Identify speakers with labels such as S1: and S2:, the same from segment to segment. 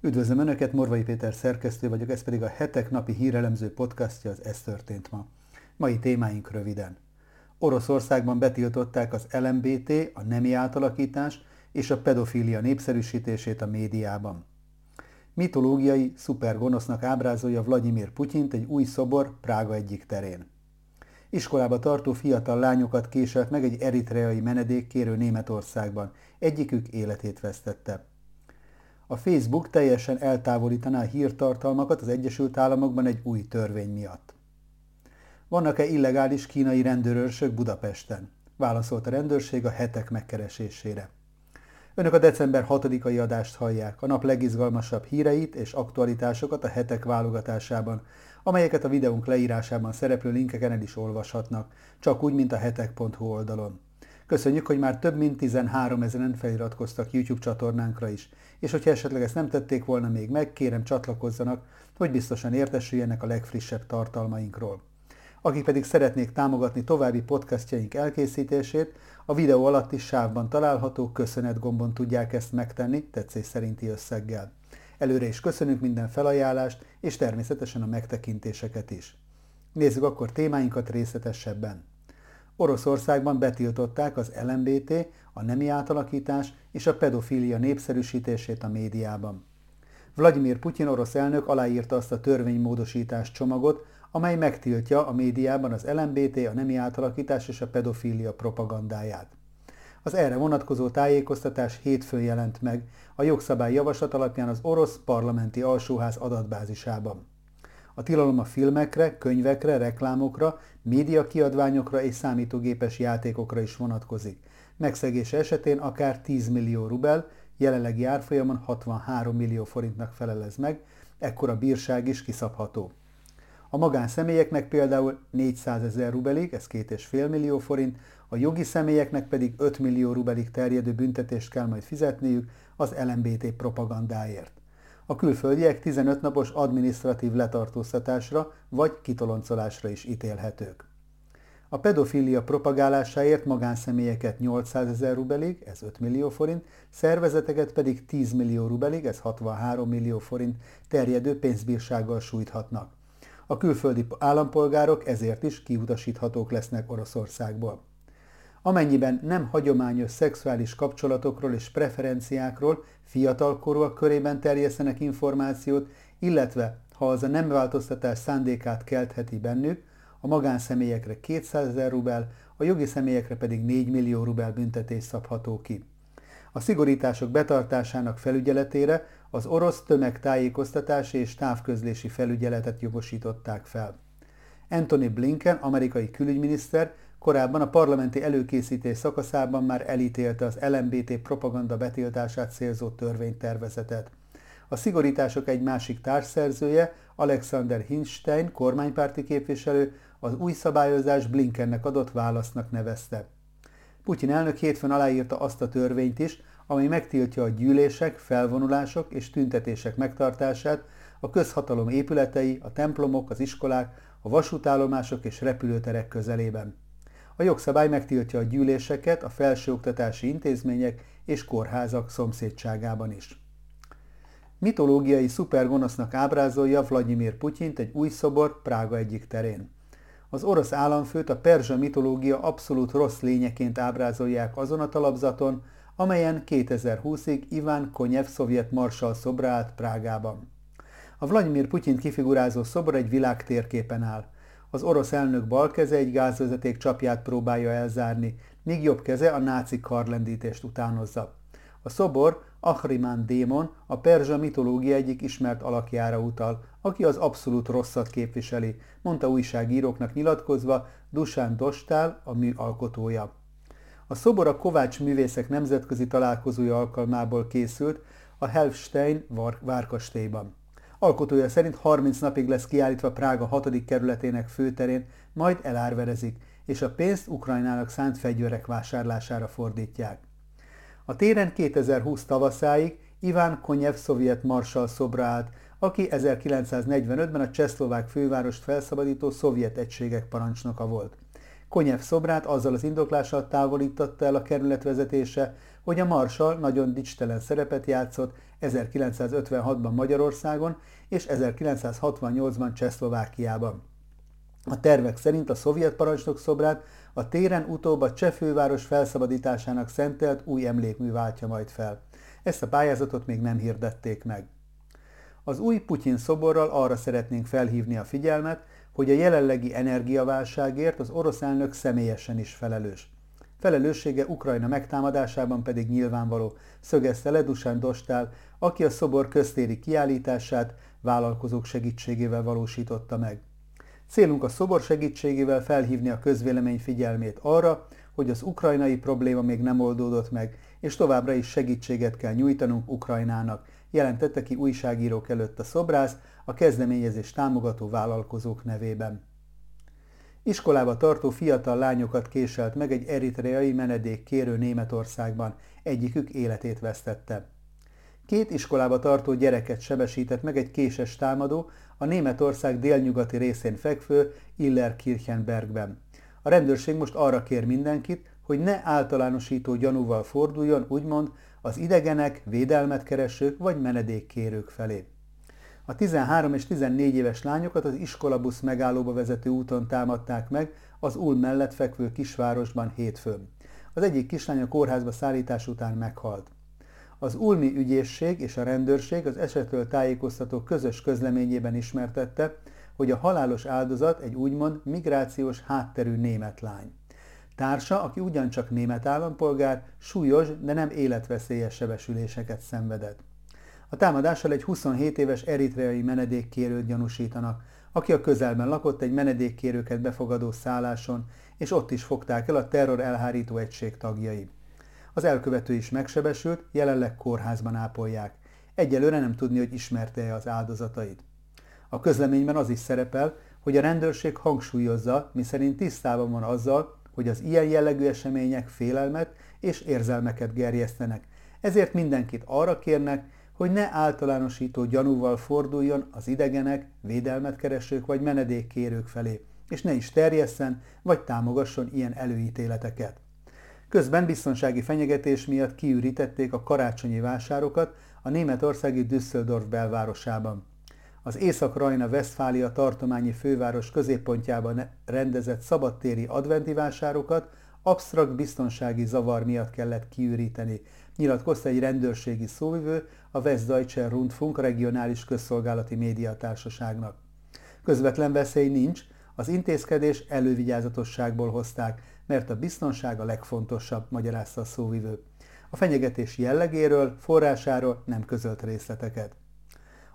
S1: Üdvözlöm Önöket, Morvai Péter szerkesztő vagyok, ez pedig a hetek napi hírelemző podcastja, az Ez történt ma. Mai témáink röviden. Oroszországban betiltották az LMBT, a nemi átalakítás és a pedofília népszerűsítését a médiában. Mitológiai szupergonosznak ábrázolja Vladimir Putyint egy új szobor Prága egyik terén. Iskolába tartó fiatal lányokat késelt meg egy eritreai menedékkérő Németországban. Egyikük életét vesztette. A Facebook teljesen eltávolítaná hírtartalmakat az Egyesült Államokban egy új törvény miatt. Vannak-e illegális kínai rendőrőrsök Budapesten? Válaszolt a rendőrség a hetek megkeresésére. Önök a december 6-ai adást hallják, a nap legizgalmasabb híreit és aktualitásokat a hetek válogatásában, amelyeket a videónk leírásában szereplő linkeken el is olvashatnak, csak úgy, mint a hetek.hu oldalon. Köszönjük, hogy már több mint 13 ezeren feliratkoztak YouTube csatornánkra is, és hogyha esetleg ezt nem tették volna még meg, kérem csatlakozzanak, hogy biztosan értesüljenek a legfrissebb tartalmainkról. Akik pedig szeretnék támogatni további podcastjaink elkészítését, a videó alatti sávban található köszönet gombon tudják ezt megtenni tetszés szerinti összeggel. Előre is köszönünk minden felajánlást, és természetesen a megtekintéseket is. Nézzük akkor témáinkat részletesebben. Oroszországban betiltották az LMBT, a nemi átalakítás és a pedofília népszerűsítését a médiában. Vladimir Putyin orosz elnök aláírta azt a törvénymódosítás csomagot, amely megtiltja a médiában az LMBT, a nemi átalakítás és a pedofília propagandáját. Az erre vonatkozó tájékoztatás hétfőn jelent meg a jogszabály javaslat alapján az orosz parlamenti alsóház adatbázisában. A tilalom a filmekre, könyvekre, reklámokra, médiakiadványokra és számítógépes játékokra is vonatkozik. Megszegése esetén akár 10 millió rubel, jelenlegi árfolyamon 63 millió forintnak felelez meg, ekkora bírság is kiszabható. A magánszemélyeknek például 400 ezer rubelig, ez 2,5 millió forint, a jogi személyeknek pedig 5 millió rubelig terjedő büntetést kell majd fizetniük az LMBT propagandáért. A külföldiek 15 napos adminisztratív letartóztatásra vagy kitoloncolásra is ítélhetők. A pedofília propagálásáért magánszemélyeket 800 ezer rubelig, ez 5 millió forint, szervezeteket pedig 10 millió rubelig, ez 63 millió forint terjedő pénzbírsággal sújthatnak. A külföldi állampolgárok ezért is kiutasíthatók lesznek Oroszországból. Amennyiben nem hagyományos szexuális kapcsolatokról és preferenciákról fiatalkorúak körében terjesztenek információt, illetve ha az a nem változtatás szándékát keltheti bennük, a magánszemélyekre 200 ezer rubel, a jogi személyekre pedig 4 millió rubel büntetés szabható ki. A szigorítások betartásának felügyeletére az orosz tömegtájékoztatási és távközlési felügyeletet jogosították fel. Anthony Blinken, amerikai külügyminiszter, korábban a parlamenti előkészítés szakaszában már elítélte az LMBT propaganda betiltását célzó törvénytervezetet. A szigorítások egy másik társszerzője, Alexander Hinstein, kormánypárti képviselő, az új szabályozás Blinkennek adott válasznak nevezte. Putyin elnök hétfőn aláírta azt a törvényt is, amely megtiltja a gyűlések, felvonulások és tüntetések megtartását a közhatalom épületei, a templomok, az iskolák, a vasútállomások és repülőterek közelében. A jogszabály megtiltja a gyűléseket a felsőoktatási intézmények és kórházak szomszédságában is. Mitológiai szupergonosznak ábrázolja Vladimir Putyint egy új szobor Prága egyik terén. Az orosz államfőt a perzsa mitológia abszolút rossz lényeként ábrázolják azon a talapzaton, amelyen 2020-ig Iván Konyev szovjet marsal szobra Prágában. A Vladimir Putyint kifigurázó szobor egy világtérképen áll. Az orosz elnök bal keze egy gázvezeték csapját próbálja elzárni, míg jobb keze a náci karlendítést utánozza. A szobor Ahriman démon a perzsa mitológia egyik ismert alakjára utal, aki az abszolút rosszat képviseli, mondta újságíróknak nyilatkozva Dusán Dostál, a mű alkotója. A szobor a Kovács Művészek Nemzetközi Találkozója alkalmából készült a Helfstein várkastélyban. Alkotója szerint 30 napig lesz kiállítva Prága 6. kerületének főterén, majd elárverezik, és a pénzt Ukrajnának szánt fegyverek vásárlására fordítják. A téren 2020 tavaszáig Iván Konyev szovjet marsal szobra állt, aki 1945-ben a csehszlovák fővárost felszabadító szovjet egységek parancsnoka volt. Konyev szobrát azzal az indoklással távolította el a kerület vezetése, hogy a marsal nagyon dicstelen szerepet játszott, 1956-ban Magyarországon és 1968-ban Csehszlovákiában. A tervek szerint a szovjet parancsnok szobrát a téren utóbb a cseh főváros felszabadításának szentelt új emlékmű váltja majd fel. Ezt a pályázatot még nem hirdették meg. Az új Putyin szoborral arra szeretnénk felhívni a figyelmet, hogy a jelenlegi energiaválságért az orosz elnök személyesen is felelős. Felelőssége Ukrajna megtámadásában pedig nyilvánvaló, szögezte le Dostál, aki a szobor köztéri kiállítását vállalkozók segítségével valósította meg. Célunk a szobor segítségével felhívni a közvélemény figyelmét arra, hogy az ukrajnai probléma még nem oldódott meg, és továbbra is segítséget kell nyújtanunk Ukrajnának, jelentette ki újságírók előtt a szobrász a kezdeményezés támogató vállalkozók nevében. Iskolába tartó fiatal lányokat késelt meg egy eritreai menedék kérő Németországban, egyikük életét vesztette. Két iskolába tartó gyereket sebesített meg egy késes támadó a Németország délnyugati részén fekvő Illerkirchenbergben. A rendőrség most arra kér mindenkit, hogy ne általánosító gyanúval forduljon, úgymond az idegenek, védelmet keresők vagy menedékkérők felé. A 13 és 14 éves lányokat az iskolabusz megállóba vezető úton támadták meg az Ulm mellett fekvő kisvárosban hétfőn. Az egyik kislány a kórházba szállítás után meghalt. Az Ulmi ügyészség és a rendőrség az esetről tájékoztató közös közleményében ismertette, hogy a halálos áldozat egy úgymond migrációs hátterű német lány. Társa, aki ugyancsak német állampolgár, súlyos, de nem életveszélyes sebesüléseket szenvedett. A támadással egy 27 éves eritreai menedékkérőt gyanúsítanak, aki a közelben lakott egy menedékkérőket befogadó szálláson, és ott is fogták el a terror elhárító egység tagjai. Az elkövető is megsebesült, jelenleg kórházban ápolják. Egyelőre nem tudni, hogy ismerte-e az áldozatait. A közleményben az is szerepel, hogy a rendőrség hangsúlyozza, miszerint tisztában van azzal, hogy az ilyen jellegű események félelmet és érzelmeket gerjesztenek. Ezért mindenkit arra kérnek, hogy ne általánosító gyanúval forduljon az idegenek, védelmet keresők vagy menedékkérők felé, és ne is terjesszen vagy támogasson ilyen előítéleteket. Közben biztonsági fenyegetés miatt kiürítették a karácsonyi vásárokat a németországi Düsseldorf belvárosában. Az Észak-Rajna-Veszfália tartományi főváros középpontjában rendezett szabadtéri adventi vásárokat absztrakt biztonsági zavar miatt kellett kiüríteni, nyilatkozta egy rendőrségi szóvivő a Westdeutsche Rundfunk regionális közszolgálati médiatársaságnak. Közvetlen veszély nincs, az intézkedés elővigyázatosságból hozták, mert a biztonság a legfontosabb, magyarázta a szóvivő. A fenyegetés jellegéről, forrásáról nem közölt részleteket.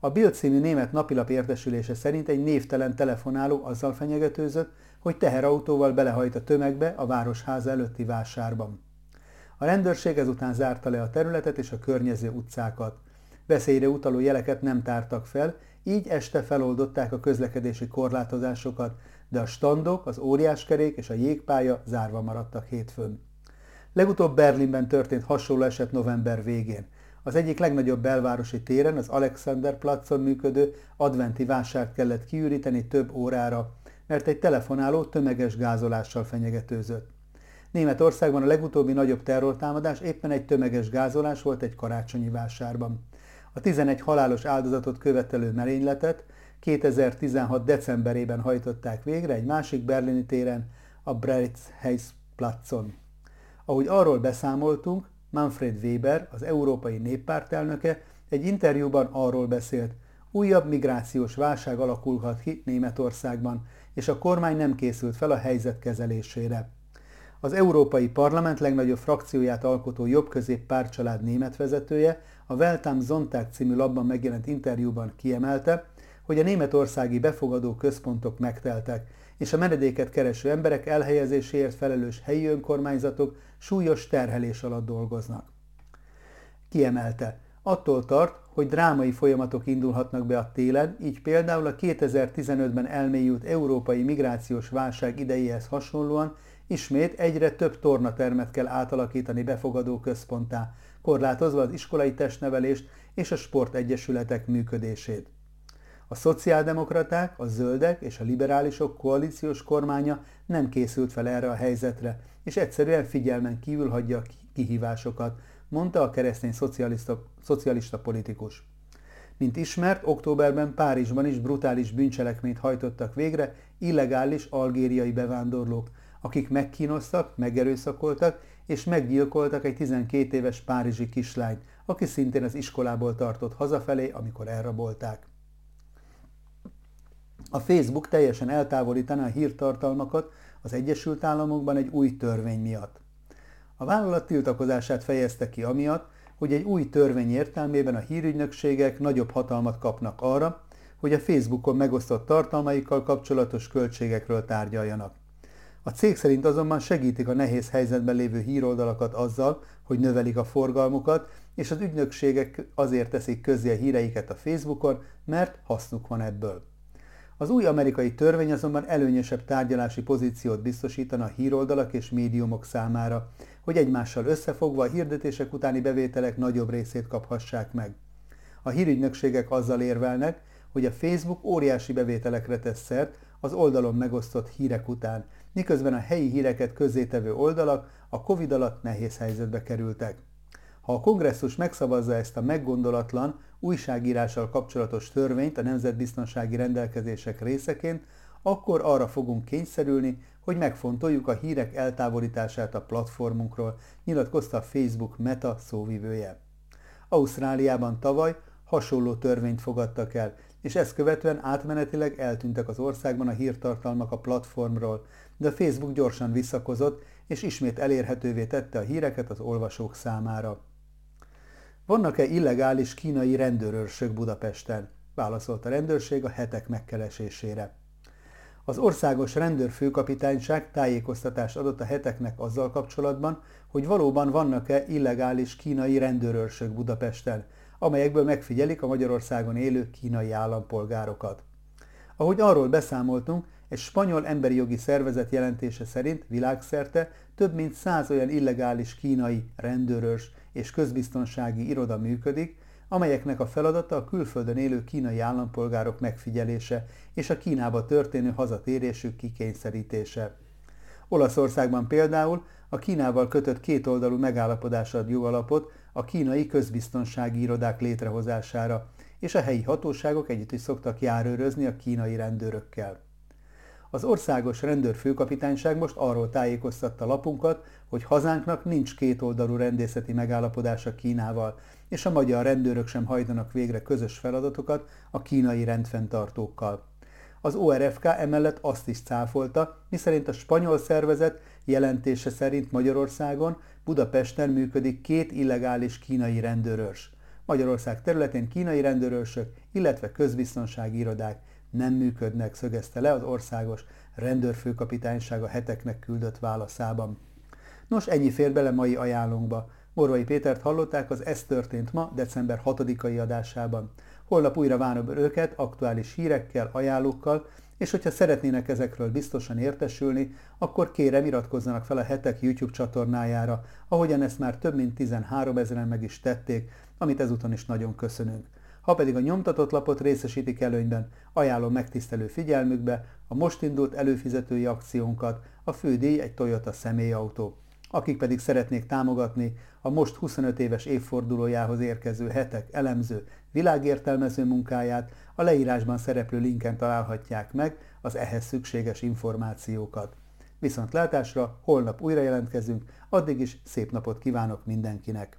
S1: A Bild című német napilap értesülése szerint egy névtelen telefonáló azzal fenyegetőzött, hogy teherautóval belehajt a tömegbe a városháza előtti vásárban. A rendőrség ezután zárta le a területet és a környező utcákat. Veszélyre utaló jeleket nem tártak fel, így este feloldották a közlekedési korlátozásokat, de a standok, az óriáskerék és a jégpálya zárva maradtak hétfőn. Legutóbb Berlinben történt hasonló eset november végén. Az egyik legnagyobb belvárosi téren, az Alexander Platzon működő adventi vásárt kellett kiüríteni több órára, mert egy telefonáló tömeges gázolással fenyegetőzött. Németországban a legutóbbi nagyobb terrortámadás éppen egy tömeges gázolás volt egy karácsonyi vásárban. A 11 halálos áldozatot követelő merényletet 2016. decemberében hajtották végre egy másik berlini téren, a Platzon. Ahogy arról beszámoltunk, Manfred Weber, az Európai Néppárt elnöke egy interjúban arról beszélt, újabb migrációs válság alakulhat ki Németországban, és a kormány nem készült fel a helyzet kezelésére. Az Európai Parlament legnagyobb frakcióját alkotó jobbközép párcsalád német vezetője a Weltam Zontag című labban megjelent interjúban kiemelte, hogy a németországi befogadó központok megteltek, és a menedéket kereső emberek elhelyezéséért felelős helyi önkormányzatok súlyos terhelés alatt dolgoznak. Kiemelte, attól tart, hogy drámai folyamatok indulhatnak be a télen, így például a 2015-ben elmélyült európai migrációs válság idejéhez hasonlóan ismét egyre több tornatermet kell átalakítani befogadó központtá, korlátozva az iskolai testnevelést és a sportegyesületek működését. A szociáldemokraták, a zöldek és a liberálisok koalíciós kormánya nem készült fel erre a helyzetre, és egyszerűen figyelmen kívül hagyja a kihívásokat, mondta a keresztény szocialista, politikus. Mint ismert, októberben Párizsban is brutális bűncselekményt hajtottak végre illegális algériai bevándorlók, akik megkínoztak, megerőszakoltak és meggyilkoltak egy 12 éves párizsi kislányt, aki szintén az iskolából tartott hazafelé, amikor elrabolták. A Facebook teljesen eltávolítaná a hírtartalmakat az Egyesült Államokban egy új törvény miatt. A vállalat tiltakozását fejezte ki amiatt, hogy egy új törvény értelmében a hírügynökségek nagyobb hatalmat kapnak arra, hogy a Facebookon megosztott tartalmaikkal kapcsolatos költségekről tárgyaljanak. A cég szerint azonban segítik a nehéz helyzetben lévő híroldalakat azzal, hogy növelik a forgalmukat, és az ügynökségek azért teszik közzé a híreiket a Facebookon, mert hasznuk van ebből. Az új amerikai törvény azonban előnyösebb tárgyalási pozíciót biztosítana a híroldalak és médiumok számára, hogy egymással összefogva a hirdetések utáni bevételek nagyobb részét kaphassák meg. A hírügynökségek azzal érvelnek, hogy a Facebook óriási bevételekre tesz szert az oldalon megosztott hírek után, miközben a helyi híreket közzétevő oldalak a Covid alatt nehéz helyzetbe kerültek. Ha a kongresszus megszavazza ezt a meggondolatlan, újságírással kapcsolatos törvényt a nemzetbiztonsági rendelkezések részeként, akkor arra fogunk kényszerülni, hogy megfontoljuk a hírek eltávolítását a platformunkról, nyilatkozta a Facebook Meta szóvivője. Ausztráliában tavaly hasonló törvényt fogadtak el, és ezt követően átmenetileg eltűntek az országban a hírtartalmak a platformról, de Facebook gyorsan visszakozott, és ismét elérhetővé tette a híreket az olvasók számára. Vannak-e illegális kínai rendőrőrsök Budapesten? Válaszolt a rendőrség a hetek megkeresésére. Az országos rendőrfőkapitányság tájékoztatást adott a heteknek azzal kapcsolatban, hogy valóban vannak-e illegális kínai rendőrőrsök Budapesten, amelyekből megfigyelik a Magyarországon élő kínai állampolgárokat. Ahogy arról beszámoltunk, egy spanyol emberi jogi szervezet jelentése szerint világszerte több mint száz olyan illegális kínai rendőrös és közbiztonsági iroda működik, amelyeknek a feladata a külföldön élő kínai állampolgárok megfigyelése és a Kínába történő hazatérésük kikényszerítése. Olaszországban például a Kínával kötött kétoldalú megállapodás ad jogalapot a kínai közbiztonsági irodák létrehozására, és a helyi hatóságok együtt is szoktak járőrözni a kínai rendőrökkel. Az országos rendőrfőkapitányság most arról tájékoztatta lapunkat, hogy hazánknak nincs kétoldalú rendészeti megállapodása Kínával, és a magyar rendőrök sem hajtanak végre közös feladatokat a kínai rendfenntartókkal. Az ORFK emellett azt is cáfolta, miszerint a spanyol szervezet jelentése szerint Magyarországon Budapesten működik két illegális kínai rendőrös. Magyarország területén kínai rendőrösök, illetve közbiztonsági irodák nem működnek, szögezte le az országos rendőrfőkapitányság a heteknek küldött válaszában. Nos, ennyi fér bele mai ajánlónkba. Morvai Pétert hallották az Ez történt ma, december 6-ai adásában. Holnap újra várom őket aktuális hírekkel, ajánlókkal, és hogyha szeretnének ezekről biztosan értesülni, akkor kérem iratkozzanak fel a hetek YouTube csatornájára, ahogyan ezt már több mint 13 ezeren meg is tették, amit ezúton is nagyon köszönünk. Ha pedig a nyomtatott lapot részesítik előnyben, ajánlom megtisztelő figyelmükbe a most indult előfizetői akciónkat, a fődíj egy Toyota személyautó. Akik pedig szeretnék támogatni a most 25 éves évfordulójához érkező hetek elemző, világértelmező munkáját, a leírásban szereplő linken találhatják meg az ehhez szükséges információkat. Viszont látásra holnap újra jelentkezünk, addig is szép napot kívánok mindenkinek!